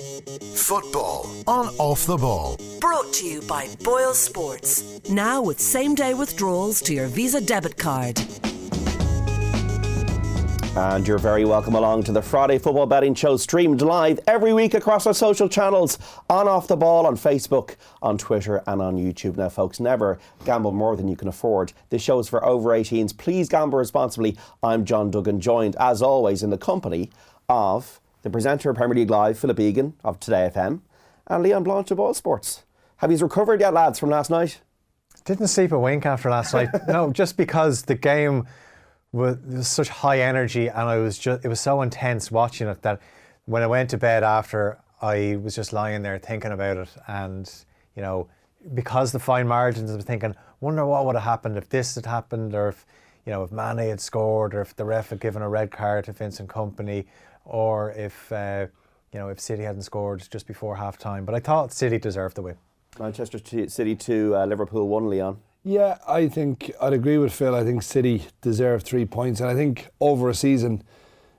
Football on Off the Ball. Brought to you by Boyle Sports. Now with same day withdrawals to your Visa debit card. And you're very welcome along to the Friday Football Betting Show, streamed live every week across our social channels on Off the Ball, on Facebook, on Twitter, and on YouTube. Now, folks, never gamble more than you can afford. This show is for over 18s. Please gamble responsibly. I'm John Duggan, joined as always in the company of the presenter of Premier League Live, Philip Egan of Today FM, and Leon Blanche of Boyle Sports. Have you recovered yet, lads, from last night? Didn't sleep a wink after last night. no, just because the game was, was such high energy and I was just it was so intense watching it that when I went to bed after I was just lying there thinking about it and you know because the fine margins I was thinking wonder what would have happened if this had happened or if you know if Mane had scored or if the ref had given a red card to Vincent Kompany or if uh, you know if City hadn't scored just before half time but I thought City deserved the win Manchester City 2, uh, Liverpool 1, Leon. Yeah, I think I'd agree with Phil. I think City deserve three points, and I think over a season,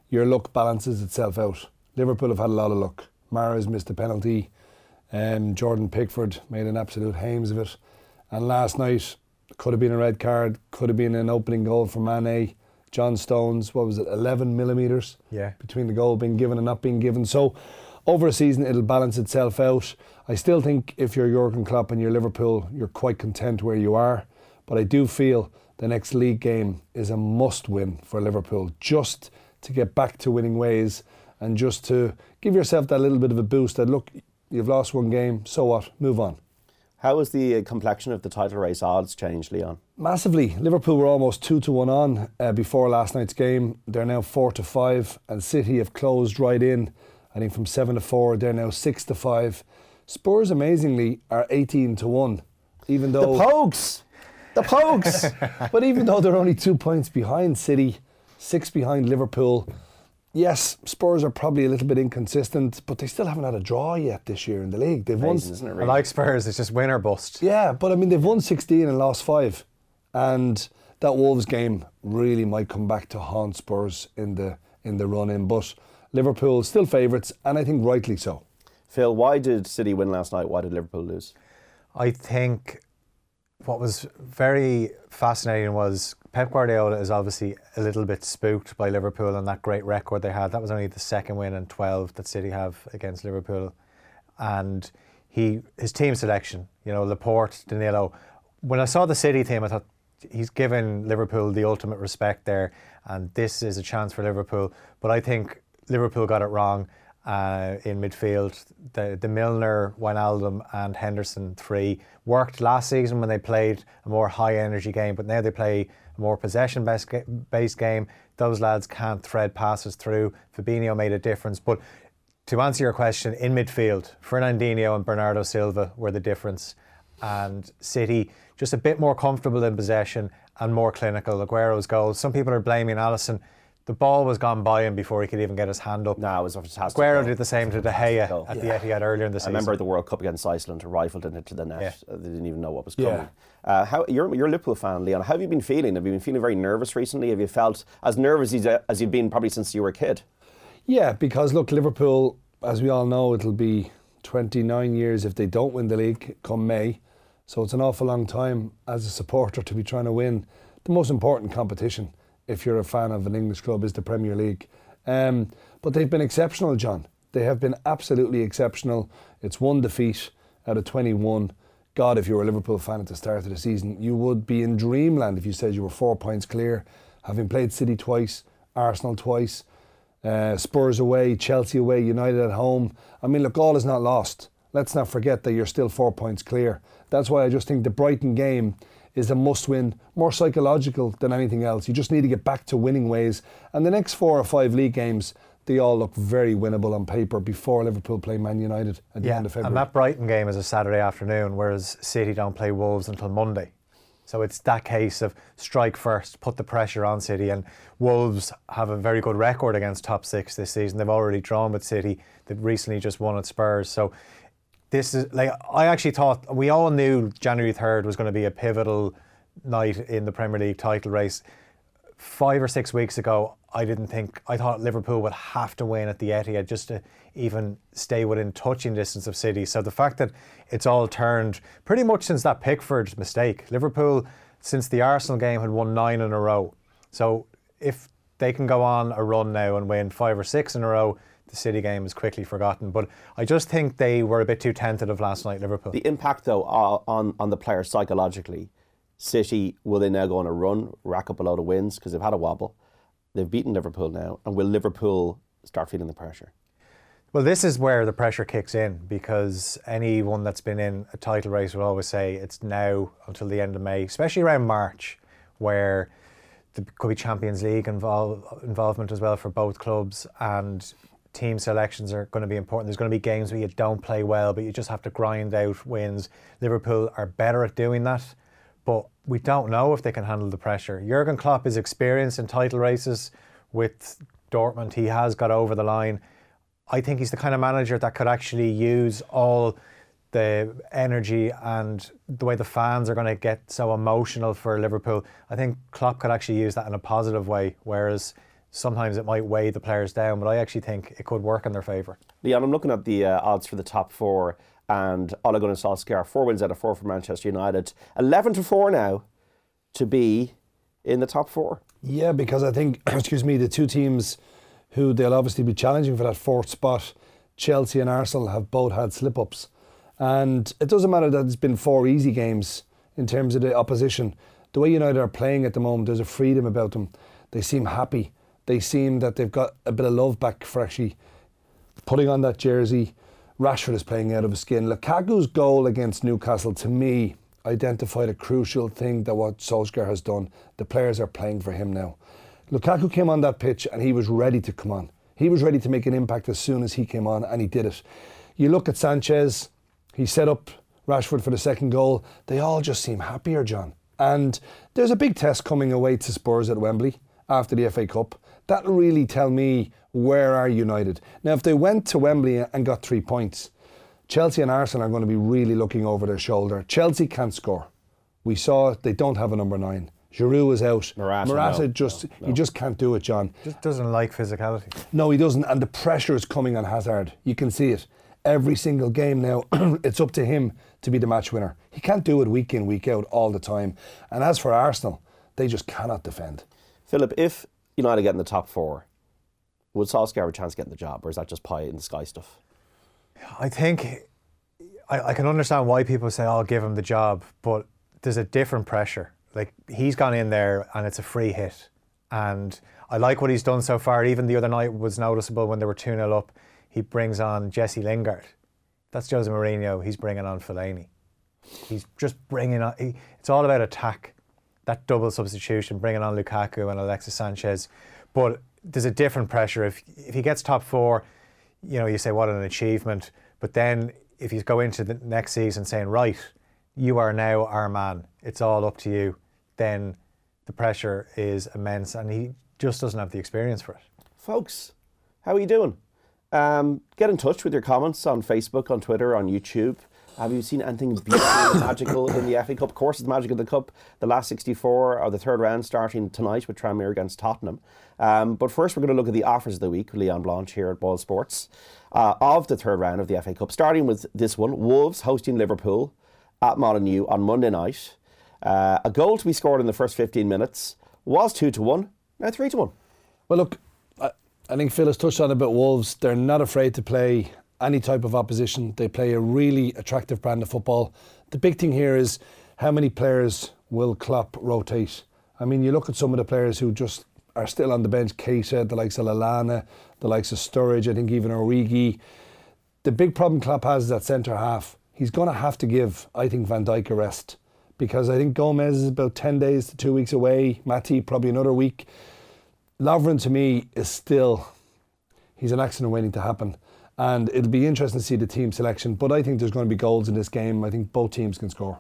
your luck balances itself out. Liverpool have had a lot of luck. Mahrez missed a penalty, um, Jordan Pickford made an absolute hames of it, and last night could have been a red card, could have been an opening goal for Mane. John Stones, what was it, 11 millimetres Yeah. between the goal being given and not being given. So over a season, it'll balance itself out. I still think if you're Jurgen Klopp and you're Liverpool, you're quite content where you are. But I do feel the next league game is a must win for Liverpool just to get back to winning ways and just to give yourself that little bit of a boost that, look, you've lost one game, so what? Move on. How has the uh, complexion of the title race odds changed, Leon? Massively. Liverpool were almost two to one on uh, before last night's game. They're now four to five, and City have closed right in. I think from seven to four, they're now six to five. Spurs, amazingly, are eighteen to one, even though The though Pogues! The Pogues! but even though they're only two points behind City, six behind Liverpool. Yes, Spurs are probably a little bit inconsistent, but they still haven't had a draw yet this year in the league. They've won isn't it, I like Spurs it's just win or bust Yeah, but I mean they've won 16 and lost five, and that Wolves game really might come back to haunt Spurs in the in the run in. But Liverpool still favourites, and I think rightly so. Phil, why did City win last night? Why did Liverpool lose? I think what was very fascinating was Pep Guardiola is obviously a little bit spooked by Liverpool and that great record they had. That was only the second win in 12 that City have against Liverpool. And he his team selection, you know, Laporte, Danilo. When I saw the City team, I thought he's given Liverpool the ultimate respect there, and this is a chance for Liverpool. But I think Liverpool got it wrong uh, in midfield. The the Milner, Wijnaldum, and Henderson three worked last season when they played a more high energy game, but now they play a more possession based based game. Those lads can't thread passes through. Fabinho made a difference, but to answer your question, in midfield, Fernandinho and Bernardo Silva were the difference, and City just a bit more comfortable in possession and more clinical. Aguero's goal. Some people are blaming Alisson. The ball was gone by him before he could even get his hand up. No, it was a fantastic. Aguero goal. did the same to De Gea goal. at the Etihad earlier in the I season. remember the World Cup against Iceland, rifled it into the net. Yeah. Uh, They didn't even know what was Yeah. coming. Uh, how you're, you're a Liverpool fan, Leon. How have you been feeling? Have you been feeling very nervous recently? Have you felt as nervous as, as you've been probably since you were a kid? Yeah, because look, Liverpool, as we all know, it'll be 29 years if they don't win the league come May. So it's an awful long time as a supporter to be trying to win the most important competition. If you're a fan of an English club, is the Premier League. Um, but they've been exceptional, John. They have been absolutely exceptional. It's one defeat out of 21. God, if you were a Liverpool fan at the start of the season, you would be in dreamland if you said you were four points clear, having played City twice, Arsenal twice, uh, Spurs away, Chelsea away, United at home. I mean, look, all is not lost. Let's not forget that you're still four points clear. That's why I just think the Brighton game is a must win, more psychological than anything else. You just need to get back to winning ways. And the next four or five league games, they all look very winnable on paper before Liverpool play Man United at the yeah, end of February. and that Brighton game is a Saturday afternoon, whereas City don't play Wolves until Monday. So it's that case of strike first, put the pressure on City, and Wolves have a very good record against top six this season. They've already drawn with City. They've recently just won at Spurs. So this is like I actually thought we all knew January third was going to be a pivotal night in the Premier League title race. Five or six weeks ago, I didn't think I thought Liverpool would have to win at the Etihad just to even stay within touching distance of City. So the fact that it's all turned pretty much since that Pickford mistake, Liverpool since the Arsenal game had won nine in a row. So if they can go on a run now and win five or six in a row, the City game is quickly forgotten. But I just think they were a bit too tentative last night, Liverpool. The impact, though, on, on the players psychologically, City, will they now go on a run, rack up a load of wins because they've had a wobble? They've beaten Liverpool now. And will Liverpool start feeling the pressure? Well, this is where the pressure kicks in because anyone that's been in a title race will always say it's now until the end of May, especially around March, where there could be Champions League involve, involvement as well for both clubs, and team selections are going to be important. There's going to be games where you don't play well, but you just have to grind out wins. Liverpool are better at doing that, but we don't know if they can handle the pressure. Jurgen Klopp is experienced in title races with Dortmund. He has got over the line. I think he's the kind of manager that could actually use all the energy and the way the fans are going to get so emotional for Liverpool. I think Klopp could actually use that in a positive way, whereas sometimes it might weigh the players down, but I actually think it could work in their favour. Leon, I'm looking at the uh, odds for the top four, and Ole Gunnar Solskjaer, four wins out of four for Manchester United. 11 to 4 now to be in the top four. Yeah, because I think, excuse me, the two teams who they'll obviously be challenging for that fourth spot, Chelsea and Arsenal, have both had slip ups. And it doesn't matter that it's been four easy games in terms of the opposition. The way United are playing at the moment, there's a freedom about them. They seem happy. They seem that they've got a bit of love back for actually putting on that jersey. Rashford is playing out of his skin. Lukaku's goal against Newcastle, to me, identified a crucial thing that what Solskjaer has done. The players are playing for him now. Lukaku came on that pitch and he was ready to come on. He was ready to make an impact as soon as he came on, and he did it. You look at Sanchez, he set up Rashford for the second goal. They all just seem happier, John. And there's a big test coming away to Spurs at Wembley after the FA Cup. That'll really tell me where are United. Now, if they went to Wembley and got three points, Chelsea and Arsenal are going to be really looking over their shoulder. Chelsea can't score. We saw they don't have a number nine. Giroud is out. Morata, Morata no. just No, no. he just can't do it, John. Just doesn't like physicality. No, he doesn't. And the pressure is coming on Hazard. You can see it. Every single game now, it's up to him to be the match winner. He can't do it week in, week out, all the time. And as for Arsenal, they just cannot defend. Philip, if United get in the top four, would Solskjaer have a chance getting the job, or is that just pie in the sky stuff? I think I, I can understand why people say, "I'll give him the job," but there's a different pressure. Like he's gone in there and it's a free hit, and I like what he's done so far. Even the other night was noticeable when they were two 0 up. He brings on Jesse Lingard. That's Jose Mourinho. He's bringing on Fellaini. He's just bringing on. He, it's all about attack. That double substitution, bringing on Lukaku and Alexis Sanchez. But there's a different pressure. If if he gets top four, you know, you say what an achievement. But then if you go into the next season saying, right, you are now our man, it's all up to you, then the pressure is immense, and he just doesn't have the experience for it. Folks, how are you doing? Um, get in touch with your comments on Facebook, on Twitter, on YouTube. Have you seen anything beautiful magical in the FA Cup? Of course, it's magic of the Cup. The last 64 of the third round starting tonight with Tranmere against Tottenham. Um, but first, we're going to look at the offers of the week Leon Blanche here at Boyle Sports uh, of the third round of the FA Cup. Starting with this one Wolves hosting Liverpool at Molineux on Monday night. Uh, a goal to be scored in the first 15 minutes was 2 to 1, now 3 to 1. Well, look, I, I think Phil has touched on about Wolves. They're not afraid to play any type of opposition. They play a really attractive brand of football. The big thing here is how many players will Klopp rotate? I mean, you look at some of the players who just are still on the bench, Keita, the likes of Lallana, the likes of Sturridge, I think even Origi. The big problem Klopp has is at centre half. He's going to have to give, I think, Van Dijk a rest because I think Gomez is about 10 days to two weeks away. Matip probably another week. Lovren to me is still, he's an accident waiting to happen. And it'll be interesting to see the team selection. But I think there's going to be goals in this game. I think both teams can score.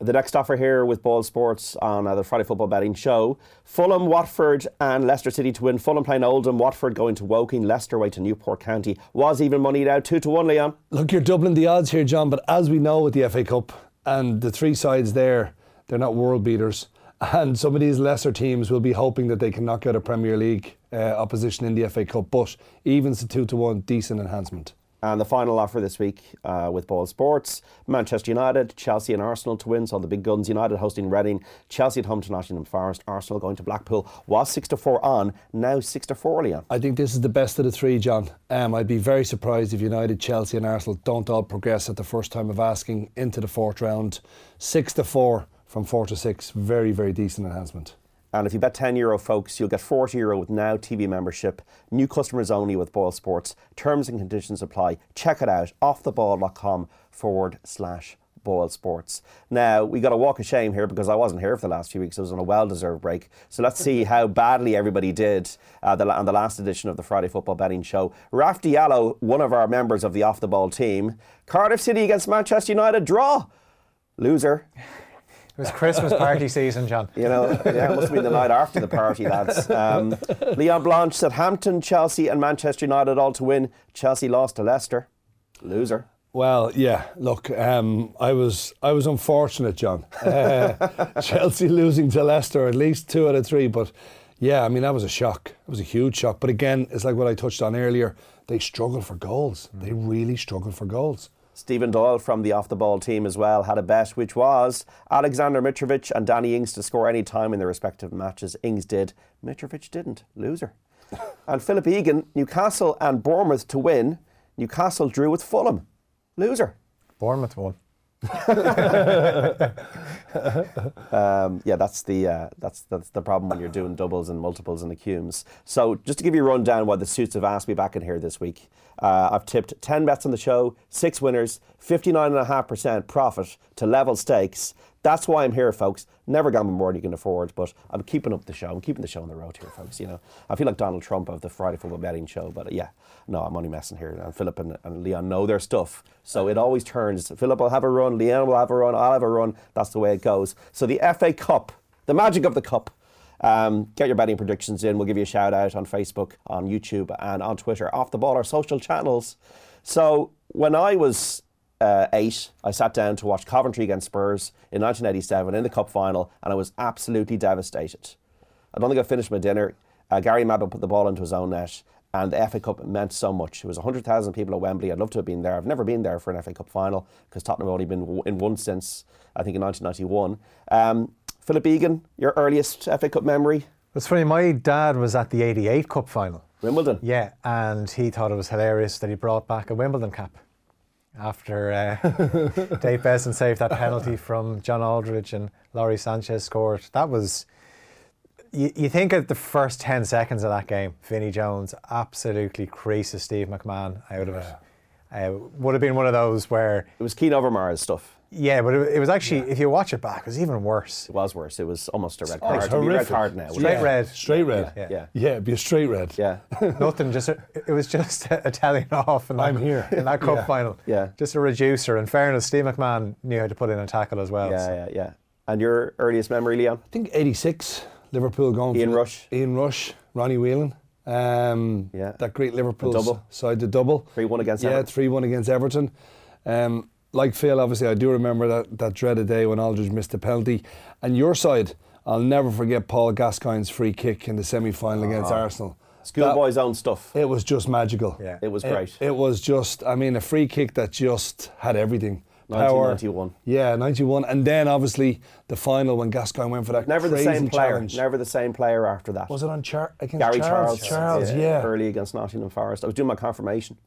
The next offer here with Boyle Sports on uh, the Friday Football Betting Show Fulham, Watford, and Leicester City to win. Fulham playing Oldham, Watford going to Woking, Leicester away to Newport County. Was even money now, 2 to 1, Leon. Look, you're doubling the odds here, John. But as we know with the FA Cup and the three sides there, they're not world beaters. And some of these lesser teams will be hoping that they can knock out a Premier League uh, opposition in the FA Cup. But evens to two to one, decent enhancement. And the final offer this week uh, with Boyle Sports Manchester United, Chelsea, and Arsenal to win. So the big guns United hosting Reading, Chelsea at home to Nottingham Forest, Arsenal going to Blackpool. Was 6 to 4 on, now 6 to 4, Leon. I think this is the best of the three, John. Um, I'd be very surprised if United, Chelsea, and Arsenal don't all progress at the first time of asking into the fourth round. Six to four from four to six. Very, very decent enhancement. And if you bet 10 euro, folks, you'll get 40 euro with Now TV membership. New customers only with Boyle Sports. Terms and conditions apply. Check it out offtheball.com forward slash boyle sports. Now, we got a walk of shame here because I wasn't here for the last few weeks. I was on a well deserved break. So let's see how badly everybody did uh, the, on the last edition of the Friday Football Betting Show. Raf Diallo, one of our members of the Off the Ball team. Cardiff City against Manchester United, draw. Loser. It was Christmas party season, John. You know, yeah, it must have been the night after the party, lads. Um, Leon Blanche said Hampton, Chelsea, and Manchester United all to win. Chelsea lost to Leicester. Loser. Well, yeah. Look, um, I was I was unfortunate, John. Uh, Chelsea losing to Leicester, at least two out of three. But yeah, I mean that was a shock. It was a huge shock. But again, it's like what I touched on earlier. They struggle for goals. They really struggle for goals. Stephen Doyle from the off the ball team as well had a bet, which was Alexander Mitrovic and Danny Ings to score any time in their respective matches. Ings did, Mitrovic didn't. Loser. and Philip Egan, Newcastle and Bournemouth to win. Newcastle drew with Fulham. Loser. Bournemouth won. Um, yeah, that's the uh, that's that's the problem when you're doing doubles and multiples and accums. So just to give you a rundown, what the suits have asked me back in here this week, uh, I've tipped ten bets on the show, six winners, fifty nine and a half percent profit to level stakes. That's why I'm here, folks. Never gamble more than you can afford, but I'm keeping up the show. I'm keeping the show on the road here, folks. You know, I feel like Donald Trump of the Friday Football Betting Show, but uh, yeah, no, I'm only messing here. And Philip and, and Leon know their stuff, so it always turns. Philip will have a run, Leon will have a run, I'll have a run. That's the way it goes. So the FA Cup, the magic of the cup. Um, get your betting predictions in. We'll give you a shout out on Facebook, on YouTube, and on Twitter. Off the ball, our social channels. So when I was uh, eight, I sat down to watch Coventry against Spurs in 1987 in the cup final, and I was absolutely devastated. I don't think I finished my dinner. Uh, Gary Mabbutt put the ball into his own net, and the FA Cup meant so much. It was 100,000 people at Wembley. I'd love to have been there. I've never been there for an FA Cup final because Tottenham have only been w- in one since, I think, in 1991. Um, Philip Egan, your earliest FA Cup memory? It's funny, my dad was at the 88 Cup final. Wimbledon. Yeah, and he thought it was hilarious that he brought back a Wimbledon cap after uh, Dave Beasant saved that penalty from John Aldridge and Lawrie Sanchez scored. That was. You, you think of the first 10 seconds of that game, Vinnie Jones absolutely creases Steve McMahon out of it. Uh, would have been one of those where, It was Keen Overmars stuff. Yeah, but it, it was actually, if you watch it back, it was even worse. It was worse. It was almost a red Oh, card. it's It'd be a red card now. Straight Yeah. red. Straight red. Yeah. Yeah. Yeah, it'd be a straight red. Yeah. Nothing, just a, it was just a telling off. and I'm here. in that cup Yeah. final. Yeah. just a reducer. In fairness, Steve McMahon knew how to put in a tackle as well. Yeah, so. yeah, yeah. And your earliest memory, Leon? I think 86, Liverpool going Ian for Rush. Ian Rush, Ronnie Whelan. Um, Yeah. That great Liverpool The double. side, the double. 3-1 against Yeah, Everton. 3 1 against Everton. Um, like Phil, obviously, I do remember that, that dreaded day when Aldridge missed the penalty. And your side, I'll never forget Paul Gascoigne's free kick in the semi final ah. against Arsenal. Schoolboy's own stuff. It was just magical. Yeah. It was great. It, was just, I mean, a free kick that just had everything. Power. 1991. Yeah, 91. And then obviously the final when Gascoigne went for that Never the same player. challenge. Never the same player after that. Was it on Char- against Gary Charles? Charles. Charles, yeah. Early against Nottingham Forest. I was doing my confirmation.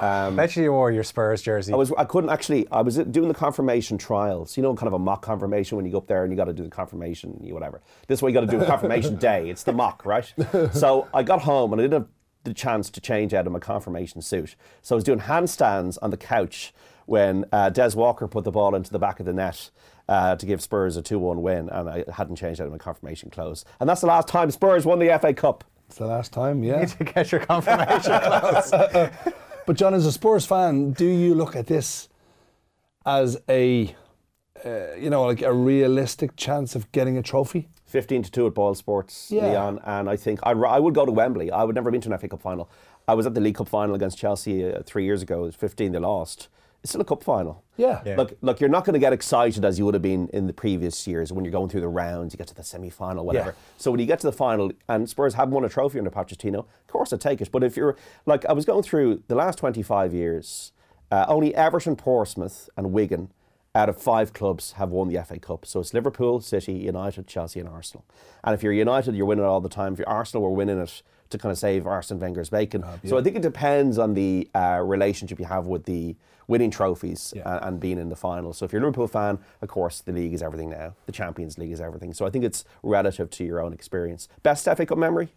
Um, Bet you wore your Spurs jersey. I was. I couldn't actually. I was doing the confirmation trials. You know, kind of a mock confirmation when you go up there and you got to do the confirmation, you whatever. This way what you got to do a confirmation day. It's the mock, right? So I got home and I didn't have the chance to change out of my confirmation suit. So I was doing handstands on the couch when uh, Des Walker put the ball into the back of the net. Uh, to give Spurs a 2 1 win, and I hadn't changed out of my confirmation clothes. And that's the last time Spurs won the FA Cup. It's the last time, yeah. Need to get your confirmation clothes. But John, as a Spurs fan, do you look at this as a, uh, you know, like a realistic chance of getting a trophy? 15 to 2 at Boyle Sports, Yeah. Leon. And I think I, I would go to Wembley. I would never have been to an FA Cup final. I was at the League Cup final against Chelsea uh, three years ago. It was 15, they lost. It's still a cup final. Yeah. Yeah. Look, look, you're not going to get excited as you would have been in the previous years when you're going through the rounds. You get to the semi-final, whatever. Yeah. So when you get to the final, and Spurs haven't won a trophy under Pochettino, of course I take it. But if you're like, I was going through the last 25 years, uh, only Everton, Portsmouth, and Wigan out of five clubs have won the FA Cup. So it's Liverpool, City, United, Chelsea, and Arsenal. And if you're United, you're winning it all the time. If you're Arsenal, we're winning it to kind of save Arsene Wenger's bacon. So I think it depends on the uh, relationship you have with the winning trophies Yeah. and, and being in the final. So if you're a Liverpool fan, of course, the league is everything now. The Champions League is everything. So I think it's relative to your own experience. Best FA Cup memory?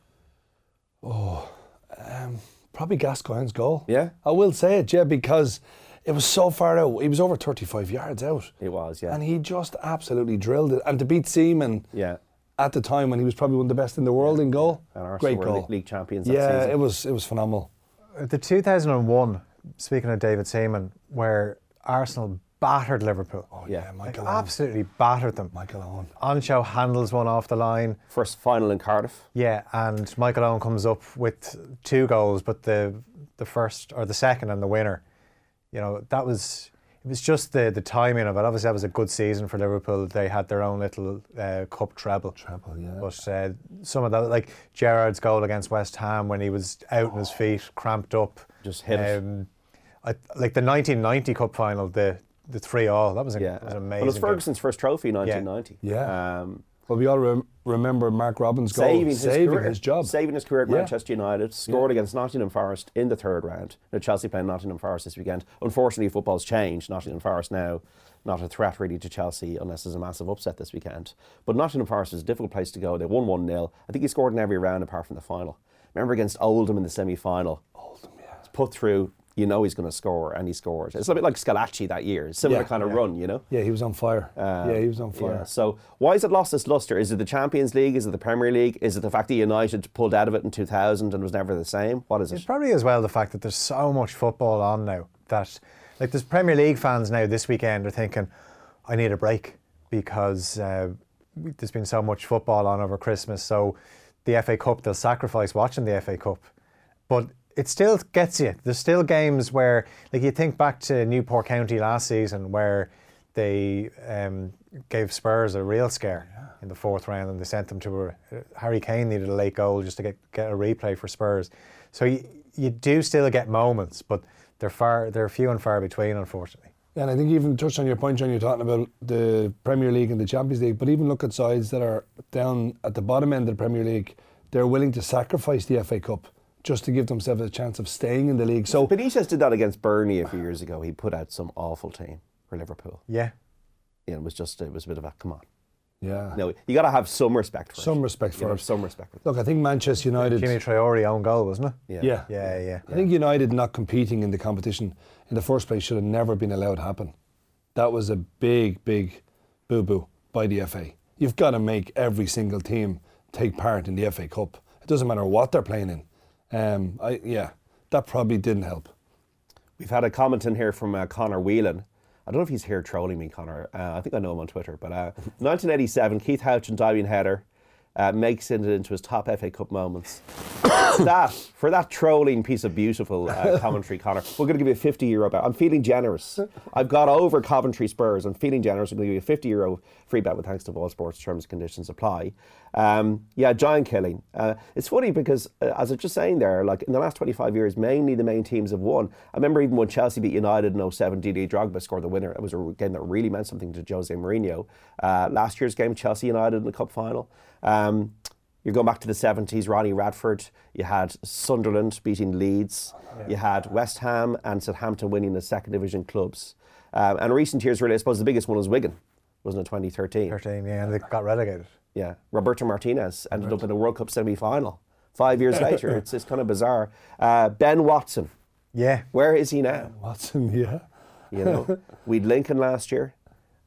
Oh, um, probably Gascoigne's goal. Yeah? I will say it, yeah, because it was so far out. He was over 35 yards out. It was, yeah. And he just absolutely drilled it. And to beat Seaman yeah. At the time when he was probably one of the best in the world in goal, And Arsenal great were goal. league- league champions that Yeah, season. it was it was phenomenal. The 2001, speaking of David Seaman, where Arsenal battered Liverpool. Oh Yeah. yeah, Michael Owen. absolutely battered them. Michael Owen. Henchoz handles one off the line. First final in Cardiff. Yeah, and Michael Owen comes up with two goals, but the the first or the second and the winner, you know, that was it was just the the timing of it. Obviously, that was a good season for Liverpool. They had their own little uh, cup treble. Treble, yeah. But uh, some of that, like Gerrard's goal against West Ham when he was out on his feet, cramped up, Just hit it. um, I, like the 1990 Cup final, the the three all. That was, a, Yeah. that was Well, amazing. it was game. Ferguson's first trophy in 1990. Yeah. Um, Well, we all rem- remember Mark Robins' goal, saving, his, saving his job. Saving his career at Yeah. Manchester United. Scored against Nottingham Forest in the third round. Now, Chelsea playing Nottingham Forest this weekend. Unfortunately, football's changed. Nottingham Forest now not a threat really to Chelsea unless there's a massive upset this weekend. But Nottingham Forest is a difficult place to go. They won 1 0. I think he scored in every round apart from the final. Remember against Oldham in the semi final? Oldham, yeah. Put through, you know he's going to score, and he scores. It's a bit like Schillaci that year. Similar Yeah, kind of yeah. run, you know? Yeah, he was on fire. Uh, yeah, he was on fire. Yeah. So why has it lost its luster? Is it the Champions League? Is it the Premier League? Is it the fact that United pulled out of it in 2000 and was never the same? What is it? It's probably as well the fact that there's so much football on now that, like, there's Premier League fans now this weekend are thinking, I need a break because uh, there's been so much football on over Christmas. So the FA Cup, they'll sacrifice watching the FA Cup. But it still gets you. There's still games where, like, you think back to Newport County last season where they um, gave Spurs a real scare in the fourth round and they sent them to a. Harry Kane needed a late goal just to get, get a replay for Spurs. So you, you do still get moments, but they're far they're few and far between, unfortunately. And I think even touched on your point, John, you're talking about the Premier League and the Champions League, but even look at sides that are down at the bottom end of the Premier League, they're willing to sacrifice the FA Cup just to give themselves a chance of staying in the league. So Benitez did that against Burnley a few years ago. He put out some awful team for Liverpool. Yeah. You know, it was just it was a bit of a come on. yeah, No, you got to have some respect for it. some respect You for know, it. some respect for it. Look, I think Manchester United. Djimi Traore own goal, wasn't it? Yeah. yeah. Yeah, yeah. I think United not competing in the competition in the first place should have never been allowed to happen. That was a big, big boo boo by the FA. You've got to make every single team take part in the FA Cup. It doesn't matter what they're playing in. Um, I, yeah, that probably didn't help. We've had a comment in here from uh, Connor Whelan. I don't know if he's here trolling me, Connor. Uh, I think I know him on Twitter. But uh, 1987, Keith Houchen diving header uh, makes it into his top FA Cup moments. that for that trolling piece of beautiful uh, commentary, Connor. We're going to give you a 50 euro bet. I'm feeling generous. I've got over Coventry Spurs. I'm feeling generous. I'm going to give you a 50 euro free bet with thanks to Boyle Sports terms and conditions apply. Um, yeah, giant killing. Uh, it's funny because uh, as I was just saying there, like in the last 25 years, mainly the main teams have won. I remember even when Chelsea beat United in 07, Didier Drogba scored the winner. It was a game that really meant something to Jose Mourinho. Uh, last year's game, Chelsea United in the cup final. Um, you're going back to the 70s, Ronnie Radford. You had Sunderland beating Leeds. You had West Ham and Southampton winning the second division clubs. Um, and recent years, really, I suppose the biggest one was Wigan, wasn't it, 2013? 13, yeah, and they got relegated. Yeah. Roberto Martinez ended up in a World Cup semi final five years later. It's, it's kind of bizarre. Uh, ben Watson, Yeah. where is he now? Watson, yeah. You know, we'd Lincoln last year.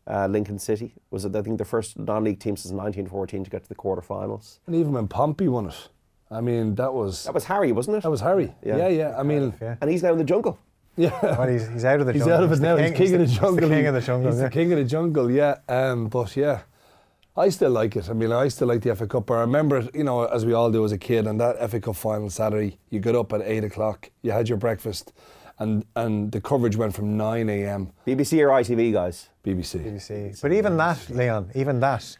Uh, Lincoln City was, I think, the first non-league team since 1914 to get to the quarterfinals. And even when Pompey won it, I mean, that was That was Harry, wasn't it? that was Harry. Yeah. Yeah, yeah. I mean, Yeah. and he's now in the jungle. yeah. Well, he's, he's out of the He's jungle. out of it the now. He's king of the jungle. the king of the jungle. He's yeah. the king of the jungle. Yeah. Um, but yeah, I still like it. I mean, I still like the FA Cup. I remember it, you know, as we all do as a kid, and that FA Cup final Saturday, you got up at eight o'clock, you had your breakfast, and and the coverage went from 9 a.m. BBC or ITV guys? BBC. BBC. But even that, Leon, even that,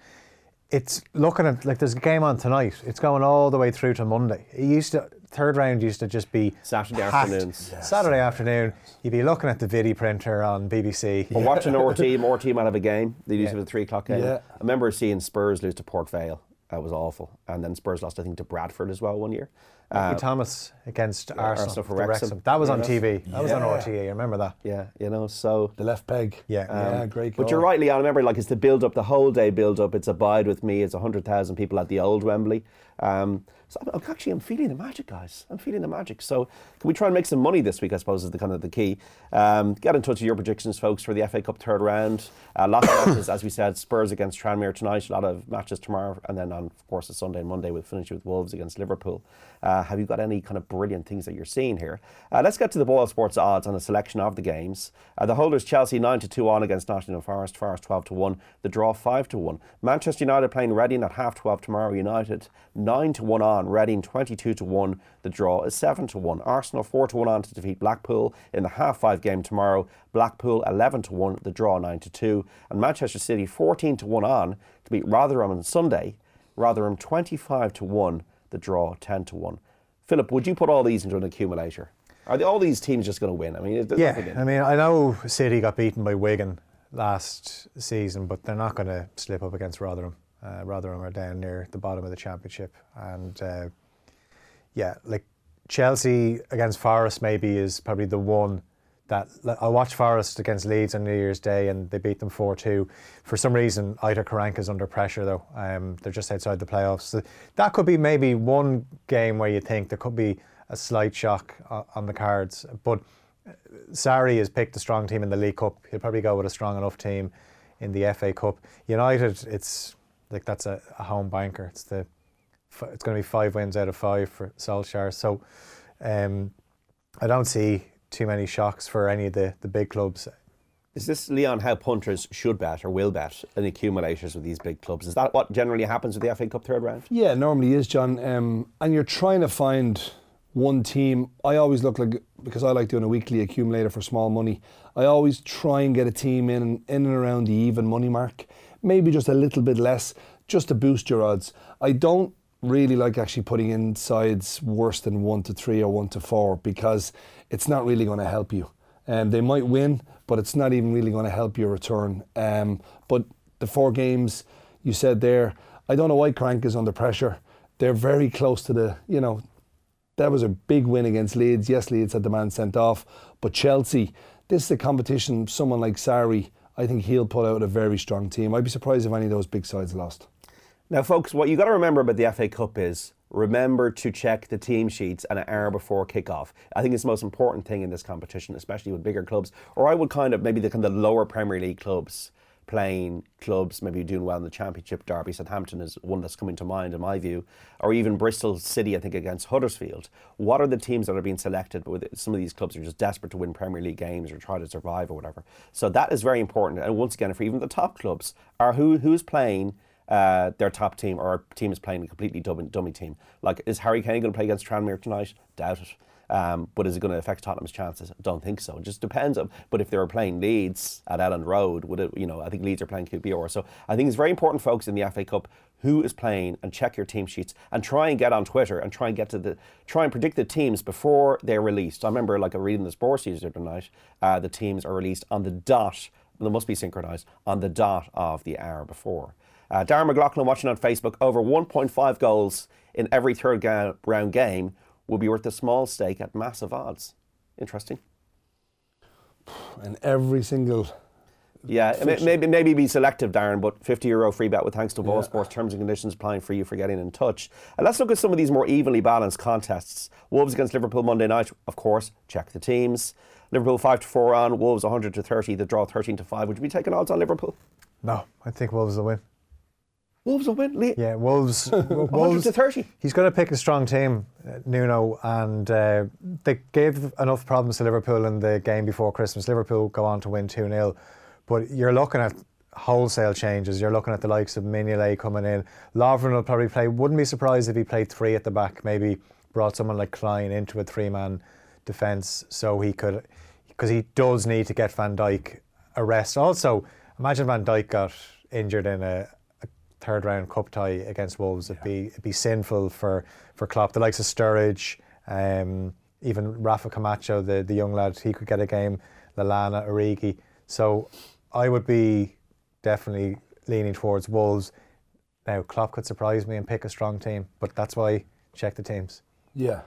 it's looking at like there's a game on tonight. It's going all the way through to Monday. It used to third round used to just be Saturday packed. afternoons. Saturday afternoon, you'd be looking at the video printer on BBC. But watching our team, our team might have a game. They used to Yeah. have a three o'clock game. Yeah. I remember seeing Spurs lose to Port Vale. That was awful. And then Spurs lost, I think, to Bradford as well one year. Uh, Thomas against Arsenal, Arsenal for the Wrexham. That was on TV. That was on Yeah. RTE. I remember that. yeah, you know, so. The left peg. Yeah. yeah, great. But you're right, Leon. I remember, like, it's the build up, the whole day build up. It's Abide with Me. It's 100,000 people at the old Wembley. Um, so I'm, I'm actually, I'm feeling the magic, guys. I'm feeling the magic. So can we try and make some money this week, I suppose, is the kind of the key. Um, get in touch with your predictions, folks, for the FA Cup third round. Uh, lots of matches, as we said, Spurs against Tranmere tonight. A lot of matches tomorrow. And then, on, of course, a Sunday and Monday, we'll finish with Wolves against Liverpool. Uh, have you got any kind of brilliant things that you're seeing here? Uh, let's get to the Boyle Sports odds on a selection of the games. Uh, the holders Chelsea 9 to 2 on against Nottingham Forest, Forest 12 to 1, the draw 5 to 1. Manchester United playing Reading at half 12 tomorrow, United 9 to 1 on, Reading 22 to 1, the draw is 7 to 1. Arsenal 4 to 1 on to defeat Blackpool in the half 5 game tomorrow, Blackpool 11 to 1, the draw 9 to 2. And Manchester City 14 to 1 on to beat Rotherham on Sunday, Rotherham 25 to 1, the draw 10 to 1. Philip, would you put all these into an accumulator? Are they, all these teams just going to win? I mean, Yeah, I mean, I know City got beaten by Wigan last season, but they're not going to slip up against Rotherham. Uh, Rotherham are down near the bottom of the championship, and uh, yeah, like Chelsea against Forest maybe is probably the one that I watched Forest against Leeds on New Year's Day and they beat them four two. For some reason, Aitor Karanka's under pressure though. Um, they're just outside the playoffs. So that could be maybe one game where you think there could be a slight shock on the cards, but. Sarri has picked a strong team in the League Cup. He'll probably go with a strong enough team in the FA Cup. United, it's like that's a, a home banker. It's the it's going to be five wins out of five for Solskjaer. So um, I don't see too many shocks for any of the, the big clubs. Is this, Leon, how punters should bet or will bet in accumulators with these big clubs? Is that what generally happens with the FA Cup third round? Yeah, normally is, John. Um, and you're trying to find one team. I always look like because I like doing a weekly accumulator for small money. I always try and get a team in in and around the even money mark, maybe just a little bit less, just to boost your odds. I don't really like actually putting in sides worse than one to three or one to four because it's not really going to help you. Um, they might win, but it's not even really going to help your return. Um, but the four games you said there, I don't know why Crank is under pressure. They're very close to the, you know, that was a big win against Leeds. Yes, Leeds had the man sent off, but Chelsea, this is a competition. Someone like Sarri, I think he'll put out a very strong team. I'd be surprised if any of those big sides lost. Now, folks, what you got to remember about the FA Cup is remember to check the team sheets an hour before kick-off. I think it's the most important thing in this competition, especially with bigger clubs, or I would kind of maybe the kind of lower Premier League clubs playing clubs maybe doing well in the Championship. Derby, Southampton is one that's coming to mind in my view, or even Bristol City, I think, against Huddersfield. What are the teams that are being selected? With some of these clubs are just desperate to win Premier League games or try to survive or whatever. So that is very important. And once again, for even the top clubs, are who who's playing uh, their top team or team is playing a completely dummy, dummy team. Like, is Harry Kane going to play against Tranmere tonight? Doubt it. Um, but is it going to affect Tottenham's chances? Don't think so. It just depends. On, but if they were playing Leeds at Elland Road, would it? You know, I think Leeds are playing QPR. So I think it's very important, folks, in the FA Cup, who is playing, and check your team sheets, and try and get on Twitter and try and get to the try and predict the teams before they're released. I remember, like, reading the sports news the other night. Uh, the teams are released on the dot. They must be synchronised on the dot of the hour before. Uh, Darren McLaughlin watching on Facebook. Over 1.5 goals in every third ga- round game will be worth a small stake at massive odds. Interesting. And every single Yeah, ma- maybe maybe be selective, Darren, but 50 euro free bet with thanks to Boyle Yeah. Sports. Terms and conditions applying for you for getting in touch. And let's look at some of these more evenly balanced contests. Wolves against Liverpool Monday night, of course, check the teams. Liverpool 5 to 4 on, Wolves 100 to 30, the draw 13 to 5. Would you be taking odds on Liverpool? No, I think Wolves will win. Wolves will win. Le- Yeah, Wolves. Wolves to 30. He's going to pick a strong team, uh, Nuno, and uh, they gave enough problems to Liverpool in the game before Christmas. Liverpool go on to win 2 0. But you're looking at wholesale changes. You're looking at the likes of Mignolet coming in. Lovren will probably play. Wouldn't be surprised if he played three at the back, maybe brought someone like Clyne into a three man defence so he could, because he does need to get Van Dijk a rest. Also, imagine Van Dijk got injured in a third round cup tie against Wolves. It'd be it'd be sinful for for Klopp. The likes of Sturridge, um, even Rafa Camacho, the the young lad, he could get a game. Lallana, Origi. So I would be definitely leaning towards Wolves. Now Klopp could surprise me and pick a strong team, but that's why check the teams. Yeah,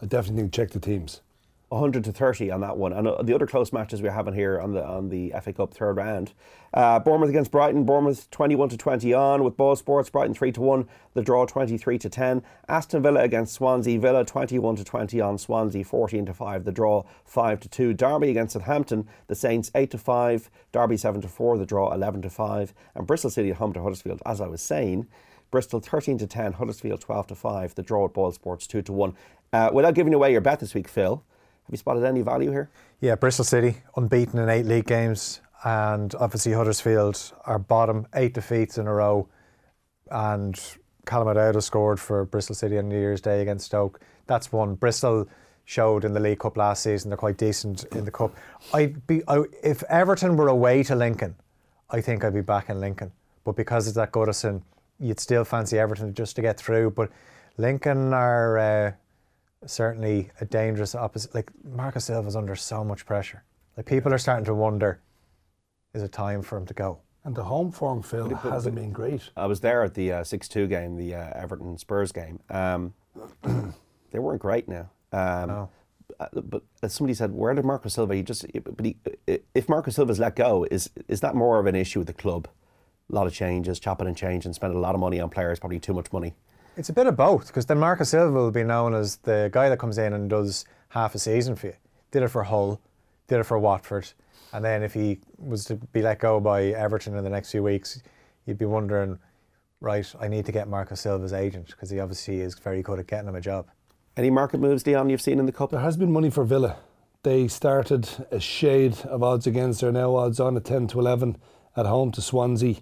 I definitely think check the teams. 100 to 30 on that one. And uh, the other close matches we're having here on the on the FA Cup third round. Uh, Bournemouth against Brighton. Bournemouth 21 to 20 on with Boyle Sports. Brighton 3 to 1. The draw 23 to 10. Aston Villa against Swansea. Villa 21 to 20 on Swansea 14 to 5. The draw 5 to 2. Derby against Southampton. The Saints 8 to 5. Derby 7 to 4. The draw 11 to 5. And Bristol City at home to Huddersfield. As I was saying. Bristol 13 to 10, Huddersfield 12 to 5, the draw at Boyle Sports 2 to 1. Uh, without giving away your bet this week, Phil, have you spotted any value here? Yeah, Bristol City unbeaten in eight league games, and obviously Huddersfield are bottom, eight defeats in a row, and Callum O'Dowda scored for Bristol City on New Year's Day against Stoke. That's one. Bristol showed in the League Cup last season they're quite decent in the cup. I'd be I, if Everton were away to Lincoln, I think I'd be back in Lincoln. But because it's at Goodison, you'd still fancy Everton just to get through. But Lincoln are. Uh, certainly a dangerous opposite. Like Marco Silva's under so much pressure. Like people are starting to wonder, is it time for him to go? And the home form, Phil, hasn't been great. I was there at the uh, 6 2 game, the uh, Everton Spurs game. Um, they weren't great now. Um, No. uh, But as somebody said, where did Marco Silva? He just, but he, if Marco Silva's let go, is is that more of an issue with the club? A lot of changes, chopping and changing, spending a lot of money on players, probably too much money. It's a bit of both because then Marco Silva will be known as the guy that comes in and does half a season for you. Did it for Hull, did it for Watford, and then if he was to be let go by Everton in the next few weeks, you'd be wondering, right, I need to get Marco Silva's agent because he obviously is very good at getting him a job. Any market moves, Leon, you've seen in the cup? There has been money for Villa. They started a shade of odds against. They're now odds on at 10 to 11 at home to Swansea.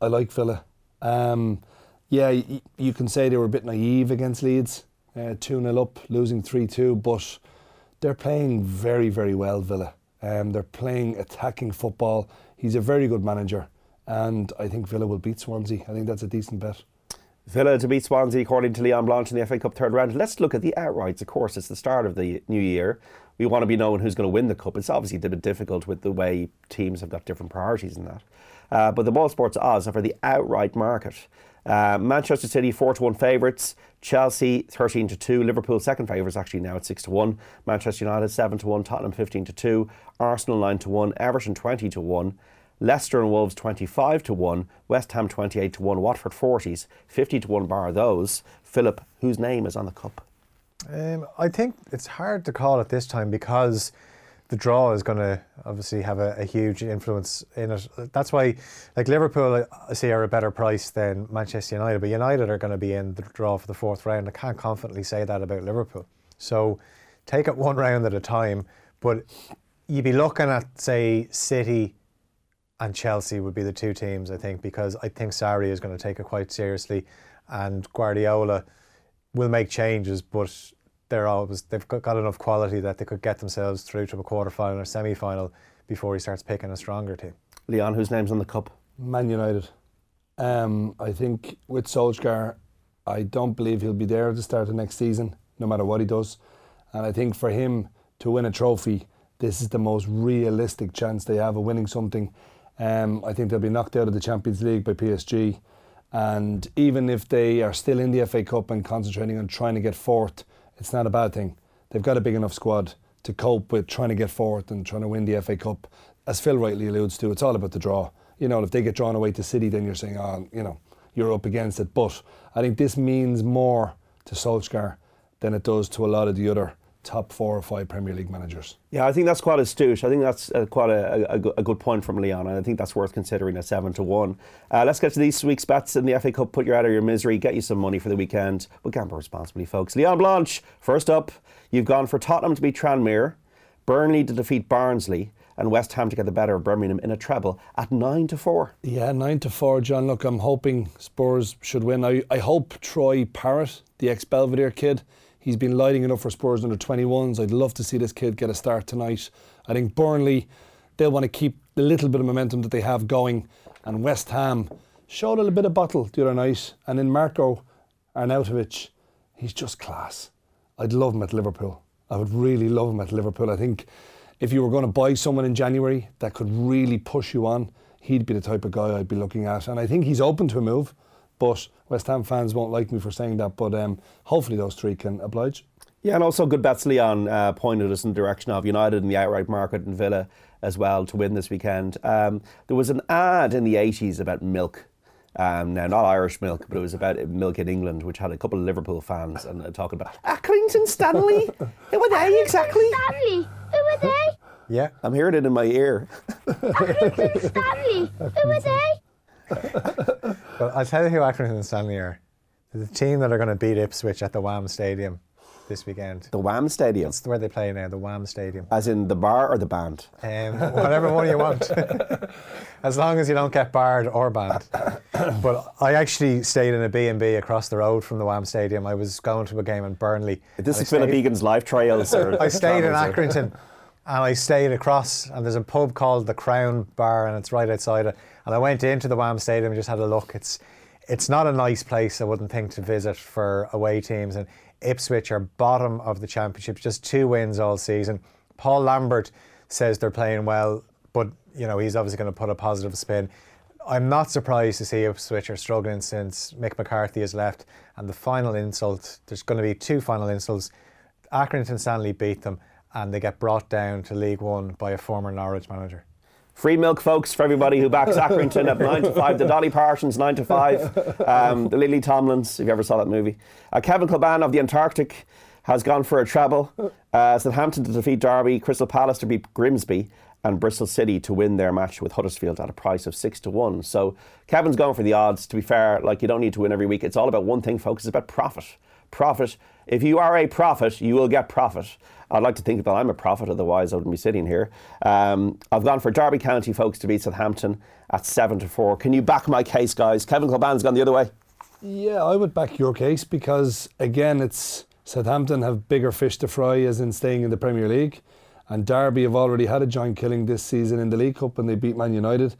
I like Villa. Um, yeah, you can say they were a bit naive against Leeds, uh, 2 0 up, losing 3 2, but they're playing very, very well, Villa. Um, they're playing attacking football. He's a very good manager, and I think Villa will beat Swansea. I think that's a decent bet. Villa to beat Swansea according to Leon Blanche in the FA Cup third round. Let's look at the outrights. Of course, it's the start of the new year. We want to be knowing who's going to win the cup. It's obviously a bit difficult with the way teams have got different priorities in that. Uh, but the Boyle Sports odds are for the outright market. Uh, Manchester City four to one favourites. Chelsea thirteen to two. Liverpool second favourites actually now at six to one. Manchester United seven to one. Tottenham fifteen to two. Arsenal nine to one. Everton twenty to one. Leicester and Wolves 25 to 1, West Ham 28 to 1, Watford 40s, 50 to 1 bar those. Philip, whose name is on the cup? Um, I think it's hard to call at this time because the draw is going to obviously have a, a huge influence in it. That's why, like Liverpool, I see are a better price than Manchester United, but United are going to be in the draw for the fourth round. I can't confidently say that about Liverpool. So take it one round at a time. But you'd be looking at, say, City and Chelsea would be the two teams, I think, because I think Sarri is going to take it quite seriously, and Guardiola will make changes, but they're always they've got, got enough quality that they could get themselves through to a quarter final or semi final before he starts picking a stronger team. Leon, whose name's on the cup? Man United. Um, I think with Solskjaer, I don't believe he'll be there at the start of next season, no matter what he does. And I think for him to win a trophy, this is the most realistic chance they have of winning something. Um, I think they'll be knocked out of the Champions League by PSG. And even if they are still in the FA Cup and concentrating on trying to get fourth, it's not a bad thing. They've got a big enough squad to cope with trying to get fourth and trying to win the FA Cup. As Phil rightly alludes to, it's all about the draw. You know, if they get drawn away to City, then you're saying, oh, you know, you're up against it. But I think this means more to Solskjaer than it does to a lot of the other top four or five Premier League managers. Yeah, I think that's quite astute. I think that's uh, quite a, a, a good point from Leon, and I think that's worth considering at seven to one. Uh, let's get to these week's bets in the FA Cup. Put you out of your misery, get you some money for the weekend. But gamble responsibly, folks. Leon Blanche, first up, you've gone for Tottenham to beat Tranmere, Burnley to defeat Barnsley, and West Ham to get the better of Birmingham in a treble at nine to four. Yeah, nine to four, John. Look, I'm hoping Spurs should win. I, I hope Troy Parrott, the ex Belvedere kid, He's been lighting it up for Spurs under 21s. I'd love to see this kid get a start tonight. I think Burnley, they'll want to keep the little bit of momentum that they have going. And West Ham showed a little bit of bottle the other night. And in Marco Arnautovic, he's just class. I'd love him at Liverpool. I would really love him at Liverpool. I think if you were going to buy someone in January that could really push you on, he'd be the type of guy I'd be looking at. And I think he's open to a move, but West Ham fans won't like me for saying that. But um, hopefully those three can oblige. Yeah, and also good bets. Leon uh, pointed us in the direction of United in the outright market and Villa as well to win this weekend. Um, there was an ad in the 80s about milk. Um, now, not Irish milk, but it was about milk in England, which had a couple of Liverpool fans and uh, talking about Accrington Stanley. Who were they exactly? Stanley, who are they? Yeah. I'm hearing it in my ear. Accrington Stanley, who are they? Well, I'll tell you who Accrington and Stanley are. They're the team that are going to beat Ipswich at the Wham Stadium this weekend. The Wham Stadium, That's where they play now, the Wham Stadium. as in the bar or the band. Um, whatever one you want, as long as you don't get barred or banned. But I actually stayed in a B&B across the road from the Wham Stadium. I was going to a game in Burnley. This is Philip stayed- Egan's life trails. Or I stayed in Accrington and I stayed across and there's a pub called the Crown Bar and it's right outside it. And I went into the Wham Stadium and just had a look. It's it's not a nice place I wouldn't think to visit for away teams and Ipswich are bottom of the championship, just two wins all season. Paul Lambert says they're playing well, but you know, he's obviously going to put a positive spin. I'm not surprised to see Ipswich are struggling since Mick McCarthy has left. And the final insult, there's going to be two final insults. Accrington Stanley beat them and they get brought down to League One by a former Norwich manager. Free milk, folks, for everybody who backs Accrington at 9 to 5. The Dolly Partons, 9 to 5. Um, the Lily Tomlins, if you ever saw that movie. Uh, Kevin Kilban of the Antarctic has gone for a treble. Uh, Southampton to defeat Derby, Crystal Palace to beat Grimsby, and Bristol City to win their match with Huddersfield at a price of 6 to 1. So Kevin's going for the odds. To be fair, like you don't need to win every week. It's all about one thing, folks. It's about profit. Profit. If you are a prophet, you will get profit. I'd like to think that I'm a prophet, otherwise I wouldn't be sitting here. Um, I've gone for Derby County folks to beat Southampton at seven to four. Can you back my case, guys? Kevin Kilban's gone the other way. Yeah, I would back your case because again, it's Southampton have bigger fish to fry, as in staying in the Premier League, and Derby have already had a giant killing this season in the League Cup when they beat Man United,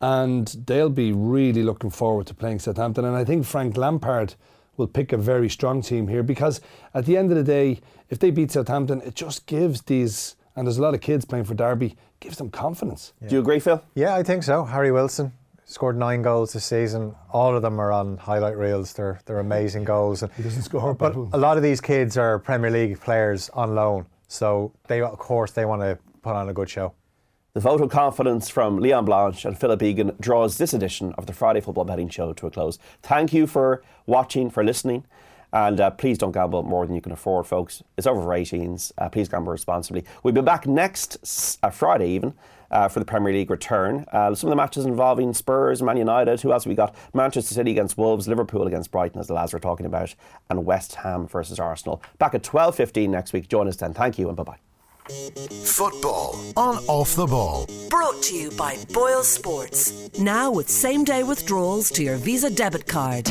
and they'll be really looking forward to playing Southampton. And I think Frank Lampard will pick a very strong team here because at the end of the day, if they beat Southampton, it just gives these and there's a lot of kids playing for Derby, gives them confidence. Do you agree, Phil? Yeah, I think so. Harry Wilson scored nine goals this season. All of them are on highlight reels. They're they're amazing goals. And, He doesn't score, but but a lot of these kids are Premier League players on loan, so they of course they want to put on a good show. The vote of confidence from Leon Blanche and Philip Egan draws this edition of the Friday Football Betting Show to a close. Thank you for watching, for listening, and uh, please don't gamble more than you can afford, folks. It's over for 18s. Uh, please gamble responsibly. We'll be back next uh, Friday, even. Uh, for the Premier League return. Uh, some of the matches involving Spurs, Man United, who else we got? Manchester City against Wolves, Liverpool against Brighton, as the lads were talking about, and West Ham versus Arsenal. Back at 12.15 next week. Join us then. Thank you and bye-bye. Football on Off the Ball. Brought to you by Boyle Sports. Now with same day withdrawals to your Visa debit card.